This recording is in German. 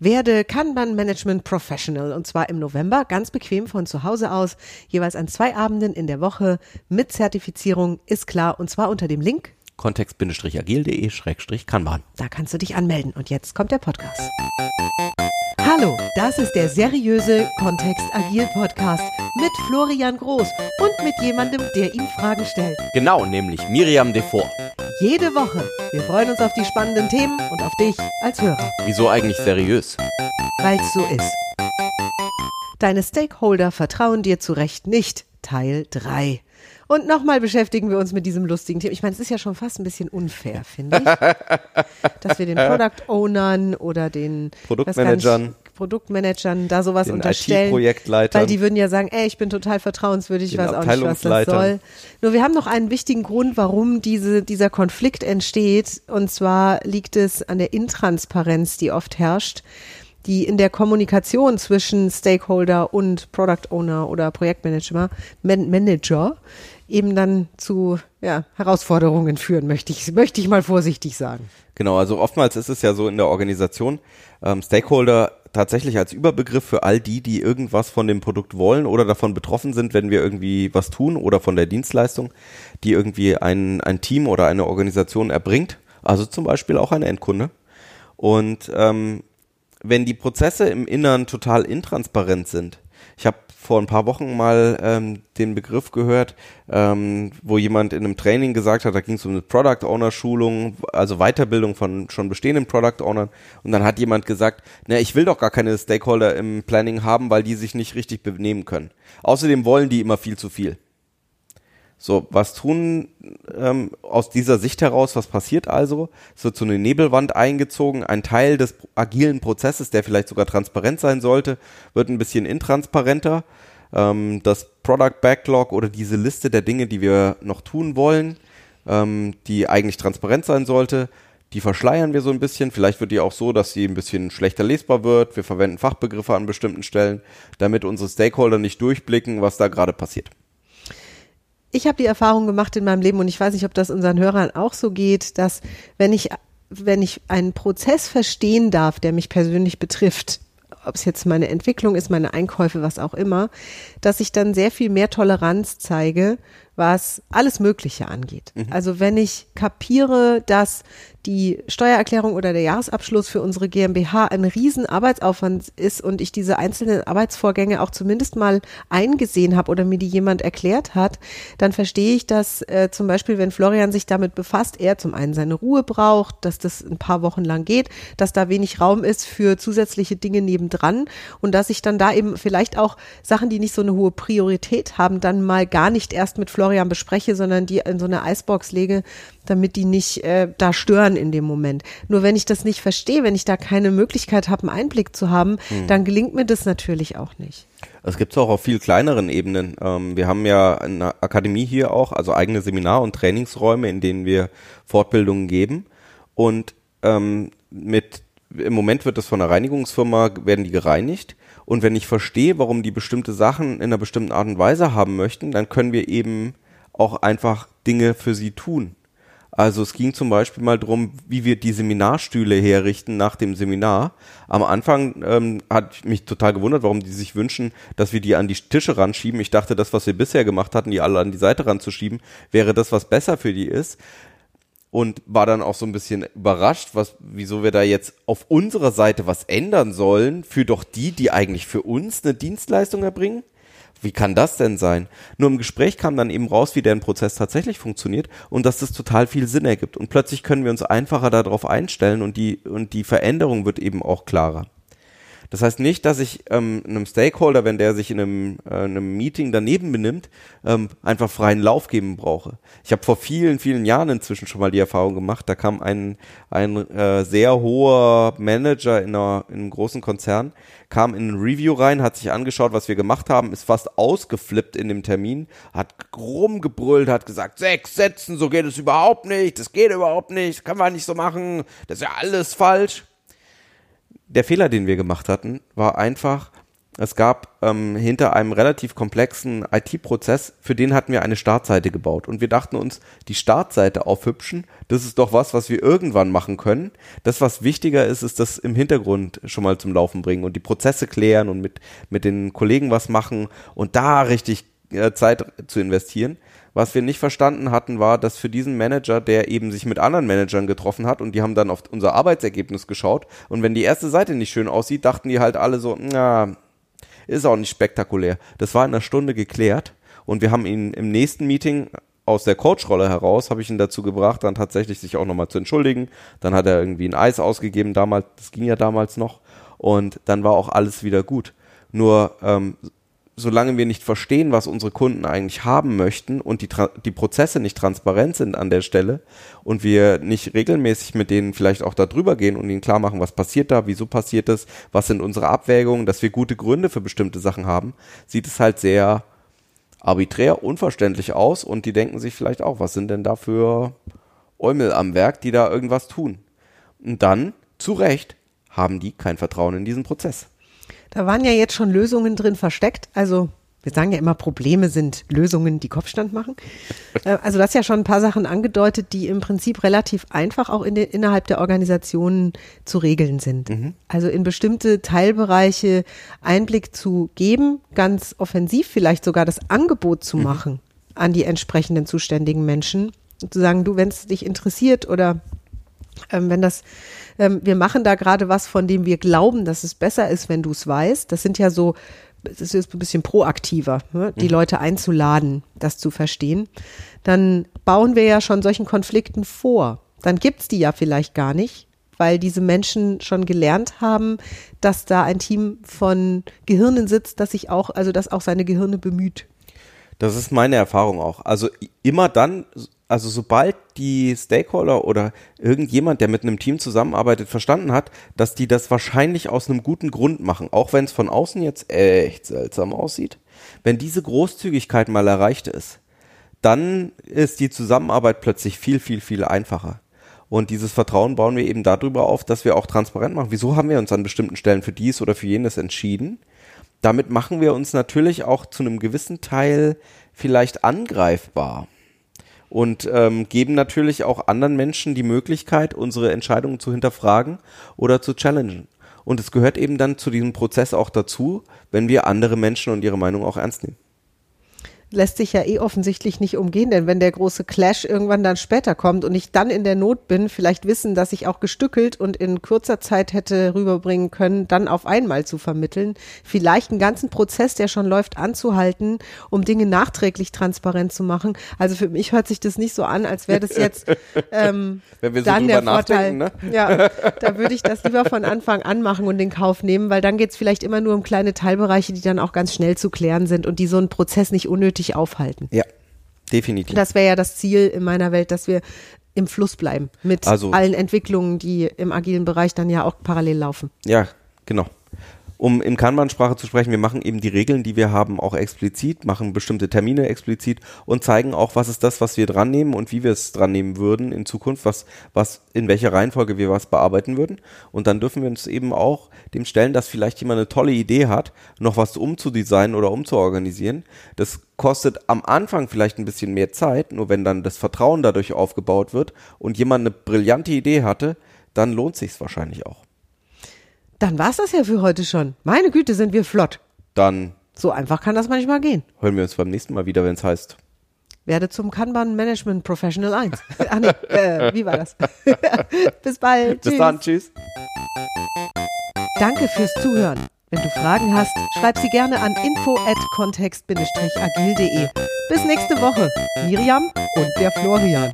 Werde Kanban Management Professional und zwar im November ganz bequem von zu Hause aus, jeweils an zwei Abenden in der Woche mit Zertifizierung, ist klar und zwar unter dem Link kontext-agil.de-kanban. Da kannst du dich anmelden und jetzt kommt der Podcast. Hallo, das ist der seriöse Kontext Agil Podcast mit Florian Groß und mit jemandem, der ihm Fragen stellt. Genau, nämlich Miriam Devor. Jede Woche. Wir freuen uns auf die spannenden Themen und auf dich als Hörer. Wieso eigentlich seriös? Weil's so ist. Deine Stakeholder vertrauen dir zu Recht nicht. Teil 3. Und nochmal beschäftigen wir uns mit diesem lustigen Thema. Ich meine, es ist ja schon fast ein bisschen unfair, finde ich, dass wir den Product Ownern oder den Produktmanagern, Produktmanagern da sowas den unterstellen. Weil die würden ja sagen, ey, ich bin total vertrauenswürdig, ich weiß auch nicht, was das soll. Nur wir haben noch einen wichtigen Grund, warum diese, dieser Konflikt entsteht. Und zwar liegt es an der Intransparenz, die oft herrscht die in der Kommunikation zwischen Stakeholder und Product Owner oder Projektmanager Man Manager eben dann zu ja, Herausforderungen führen, möchte ich, möchte ich mal vorsichtig sagen. Genau, also oftmals ist es ja so in der Organisation, ähm, Stakeholder tatsächlich als Überbegriff für all die, die irgendwas von dem Produkt wollen oder davon betroffen sind, wenn wir irgendwie was tun oder von der Dienstleistung, die irgendwie ein, ein Team oder eine Organisation erbringt, also zum Beispiel auch ein Endkunde. Und ähm, wenn die Prozesse im Innern total intransparent sind, ich habe vor ein paar Wochen mal ähm, den Begriff gehört, ähm, wo jemand in einem Training gesagt hat, da ging es um eine Product Owner Schulung, also Weiterbildung von schon bestehenden Product Ownern. Und dann hat jemand gesagt, na, ich will doch gar keine Stakeholder im Planning haben, weil die sich nicht richtig benehmen können. Außerdem wollen die immer viel zu viel. So, was tun ähm, aus dieser Sicht heraus, was passiert also? Es wird so eine Nebelwand eingezogen, ein Teil des agilen Prozesses, der vielleicht sogar transparent sein sollte, wird ein bisschen intransparenter. Ähm, das Product Backlog oder diese Liste der Dinge, die wir noch tun wollen, ähm, die eigentlich transparent sein sollte, die verschleiern wir so ein bisschen. Vielleicht wird die auch so, dass sie ein bisschen schlechter lesbar wird. Wir verwenden Fachbegriffe an bestimmten Stellen, damit unsere Stakeholder nicht durchblicken, was da gerade passiert ich habe die Erfahrung gemacht in meinem Leben und ich weiß nicht, ob das unseren Hörern auch so geht, dass wenn ich wenn ich einen Prozess verstehen darf, der mich persönlich betrifft, ob es jetzt meine Entwicklung ist, meine Einkäufe, was auch immer, dass ich dann sehr viel mehr Toleranz zeige, was alles Mögliche angeht. Mhm. Also wenn ich kapiere, dass die Steuererklärung oder der Jahresabschluss für unsere GmbH ein riesen Arbeitsaufwand ist und ich diese einzelnen Arbeitsvorgänge auch zumindest mal eingesehen habe oder mir die jemand erklärt hat, dann verstehe ich, dass äh, zum Beispiel, wenn Florian sich damit befasst, er zum einen seine Ruhe braucht, dass das ein paar Wochen lang geht, dass da wenig Raum ist für zusätzliche Dinge nebendran und dass ich dann da eben vielleicht auch Sachen, die nicht so eine hohe Priorität haben, dann mal gar nicht erst mit Florian bespreche, sondern die in so eine Eisbox lege, damit die nicht äh, da stören in dem Moment. Nur wenn ich das nicht verstehe, wenn ich da keine Möglichkeit habe, einen Einblick zu haben, hm. dann gelingt mir das natürlich auch nicht. Das gibt es auch auf viel kleineren Ebenen. Ähm, wir haben ja eine Akademie hier auch, also eigene Seminar- und Trainingsräume, in denen wir Fortbildungen geben. Und ähm, mit im Moment wird das von einer Reinigungsfirma, werden die gereinigt. Und wenn ich verstehe, warum die bestimmte Sachen in einer bestimmten Art und Weise haben möchten, dann können wir eben auch einfach Dinge für sie tun. Also es ging zum Beispiel mal drum, wie wir die Seminarstühle herrichten nach dem Seminar. Am Anfang ähm, hat mich total gewundert, warum die sich wünschen, dass wir die an die Tische ranschieben. Ich dachte, das, was wir bisher gemacht hatten, die alle an die Seite ranzuschieben, wäre das, was besser für die ist. Und war dann auch so ein bisschen überrascht, was, wieso wir da jetzt auf unserer Seite was ändern sollen für doch die, die eigentlich für uns eine Dienstleistung erbringen wie kann das denn sein? Nur im Gespräch kam dann eben raus, wie deren Prozess tatsächlich funktioniert und dass das total viel Sinn ergibt. Und plötzlich können wir uns einfacher darauf einstellen und die, und die Veränderung wird eben auch klarer. Das heißt nicht, dass ich ähm, einem Stakeholder, wenn der sich in einem, äh, einem Meeting daneben benimmt, ähm, einfach freien Lauf geben brauche. Ich habe vor vielen, vielen Jahren inzwischen schon mal die Erfahrung gemacht, da kam ein, ein äh, sehr hoher Manager in, einer, in einem großen Konzern, kam in ein Review rein, hat sich angeschaut, was wir gemacht haben, ist fast ausgeflippt in dem Termin, hat rumgebrüllt, hat gesagt, sechs Sätzen, so geht es überhaupt nicht, das geht überhaupt nicht, kann man nicht so machen, das ist ja alles falsch der Fehler, den wir gemacht hatten, war einfach, Es gab ähm, hinter einem relativ komplexen IT-Prozess, für den hatten wir eine Startseite gebaut. Und wir dachten uns, die Startseite aufhübschen, das ist doch was, was wir irgendwann machen können. Das, was wichtiger ist, ist das im Hintergrund schon mal zum Laufen bringen und die Prozesse klären und mit, mit den Kollegen was machen und da richtig äh, Zeit zu investieren. Was wir nicht verstanden hatten, war, dass für diesen Manager, der eben sich mit anderen Managern getroffen hat und die haben dann auf unser Arbeitsergebnis geschaut und wenn die erste Seite nicht schön aussieht, dachten die halt alle so, na, ist auch nicht spektakulär. Das war in einer Stunde geklärt und wir haben ihn im nächsten Meeting aus der Coach-Rolle heraus, habe ich ihn dazu gebracht, dann tatsächlich sich auch nochmal zu entschuldigen. Dann hat er irgendwie ein Eis ausgegeben, damals, das ging ja damals noch. Und dann war auch alles wieder gut. Nur ähm, solange wir nicht verstehen, was unsere Kunden eigentlich haben möchten und die, die Prozesse nicht transparent sind an der Stelle und wir nicht regelmäßig mit denen vielleicht auch darüber gehen und ihnen klar machen, was passiert da, wieso passiert das, was sind unsere Abwägungen, dass wir gute Gründe für bestimmte Sachen haben, sieht es halt sehr arbiträr, unverständlich aus und die denken sich vielleicht auch, was sind denn da für Eumel am Werk, die da irgendwas tun. Und dann, zu Recht, haben die kein Vertrauen in diesen Prozess. Da waren ja jetzt schon Lösungen drin versteckt. Also wir sagen ja immer, Probleme sind Lösungen, die Kopfstand machen. Äh, also das ist ja schon ein paar Sachen angedeutet, die im Prinzip relativ einfach auch in den, innerhalb der Organisationen zu regeln sind. Mhm. Also in bestimmte Teilbereiche Einblick zu geben, ganz offensiv vielleicht sogar das Angebot zu mhm. machen an die entsprechenden zuständigen Menschen. Zu sagen, du, wenn es dich interessiert oder ähm, wenn das ähm, wir machen da gerade was, von dem wir glauben, dass es besser ist, wenn du es weißt. Das sind ja so, es ist jetzt ein bisschen proaktiver, ne? die mhm. Leute einzuladen, das zu verstehen. Dann bauen wir ja schon solchen Konflikten vor. Dann gibt's die ja vielleicht gar nicht, weil diese Menschen schon gelernt haben, dass da ein Team von Gehirnen sitzt, das sich auch, also das auch seine Gehirne bemüht. Das ist meine Erfahrung auch. Also immer dann, also sobald die Stakeholder oder irgendjemand, der mit einem Team zusammenarbeitet, verstanden hat, dass die das wahrscheinlich aus einem guten Grund machen, auch wenn es von außen jetzt echt seltsam aussieht, wenn diese Großzügigkeit mal erreicht ist, dann ist die Zusammenarbeit plötzlich viel, viel, viel einfacher. Und dieses Vertrauen bauen wir eben darüber auf, dass wir auch transparent machen. Wieso haben wir uns an bestimmten Stellen für dies oder für jenes entschieden? Damit machen wir uns natürlich auch zu einem gewissen Teil vielleicht angreifbar und ähm, geben natürlich auch anderen Menschen die Möglichkeit, unsere Entscheidungen zu hinterfragen oder zu challengen. Und es gehört eben dann zu diesem Prozess auch dazu, wenn wir andere Menschen und ihre Meinung auch ernst nehmen lässt sich ja eh offensichtlich nicht umgehen, denn wenn der große Clash irgendwann dann später kommt und ich dann in der Not bin, vielleicht wissen, dass ich auch gestückelt und in kurzer Zeit hätte rüberbringen können, dann auf einmal zu vermitteln, vielleicht einen ganzen Prozess, der schon läuft, anzuhalten, um Dinge nachträglich transparent zu machen. Also für mich hört sich das nicht so an, als wäre das jetzt ähm, wenn wir so dann der Vorteil. Ne? Ja, da würde ich das lieber von Anfang an machen und den Kauf nehmen, weil dann geht es vielleicht immer nur um kleine Teilbereiche, die dann auch ganz schnell zu klären sind und die so einen Prozess nicht unnötig unnötig aufhalten. Ja, definitiv. Das wäre ja das Ziel in meiner Welt, dass wir im Fluss bleiben mit also, allen Entwicklungen, die im agilen Bereich dann ja auch parallel laufen. Ja, genau um in Kanban-Sprache zu sprechen, wir machen eben die Regeln, die wir haben, auch explizit, machen bestimmte Termine explizit und zeigen auch, was ist das, was wir dran nehmen und wie wir es dran nehmen würden in Zukunft, was, was, in welcher Reihenfolge wir was bearbeiten würden. Und dann dürfen wir uns eben auch dem stellen, dass vielleicht jemand eine tolle Idee hat, noch was umzudesignen oder umzuorganisieren. Das kostet am Anfang vielleicht ein bisschen mehr Zeit, nur wenn dann das Vertrauen dadurch aufgebaut wird und jemand eine brillante Idee hatte, dann lohnt sich's wahrscheinlich auch. Dann war's das ja für heute schon. Meine Güte, sind wir flott. Dann. So einfach kann das manchmal gehen. Hören wir uns beim nächsten Mal wieder, wenn es heißt. Werde zum Kanban Management Professional 1. Ach nee, äh, wie war das? Bis bald. Bis tschüss. dann, tschüss. Danke fürs Zuhören. Wenn du Fragen hast, schreib sie gerne an info at kontext-agil.de. Bis nächste Woche. Miriam und der Florian.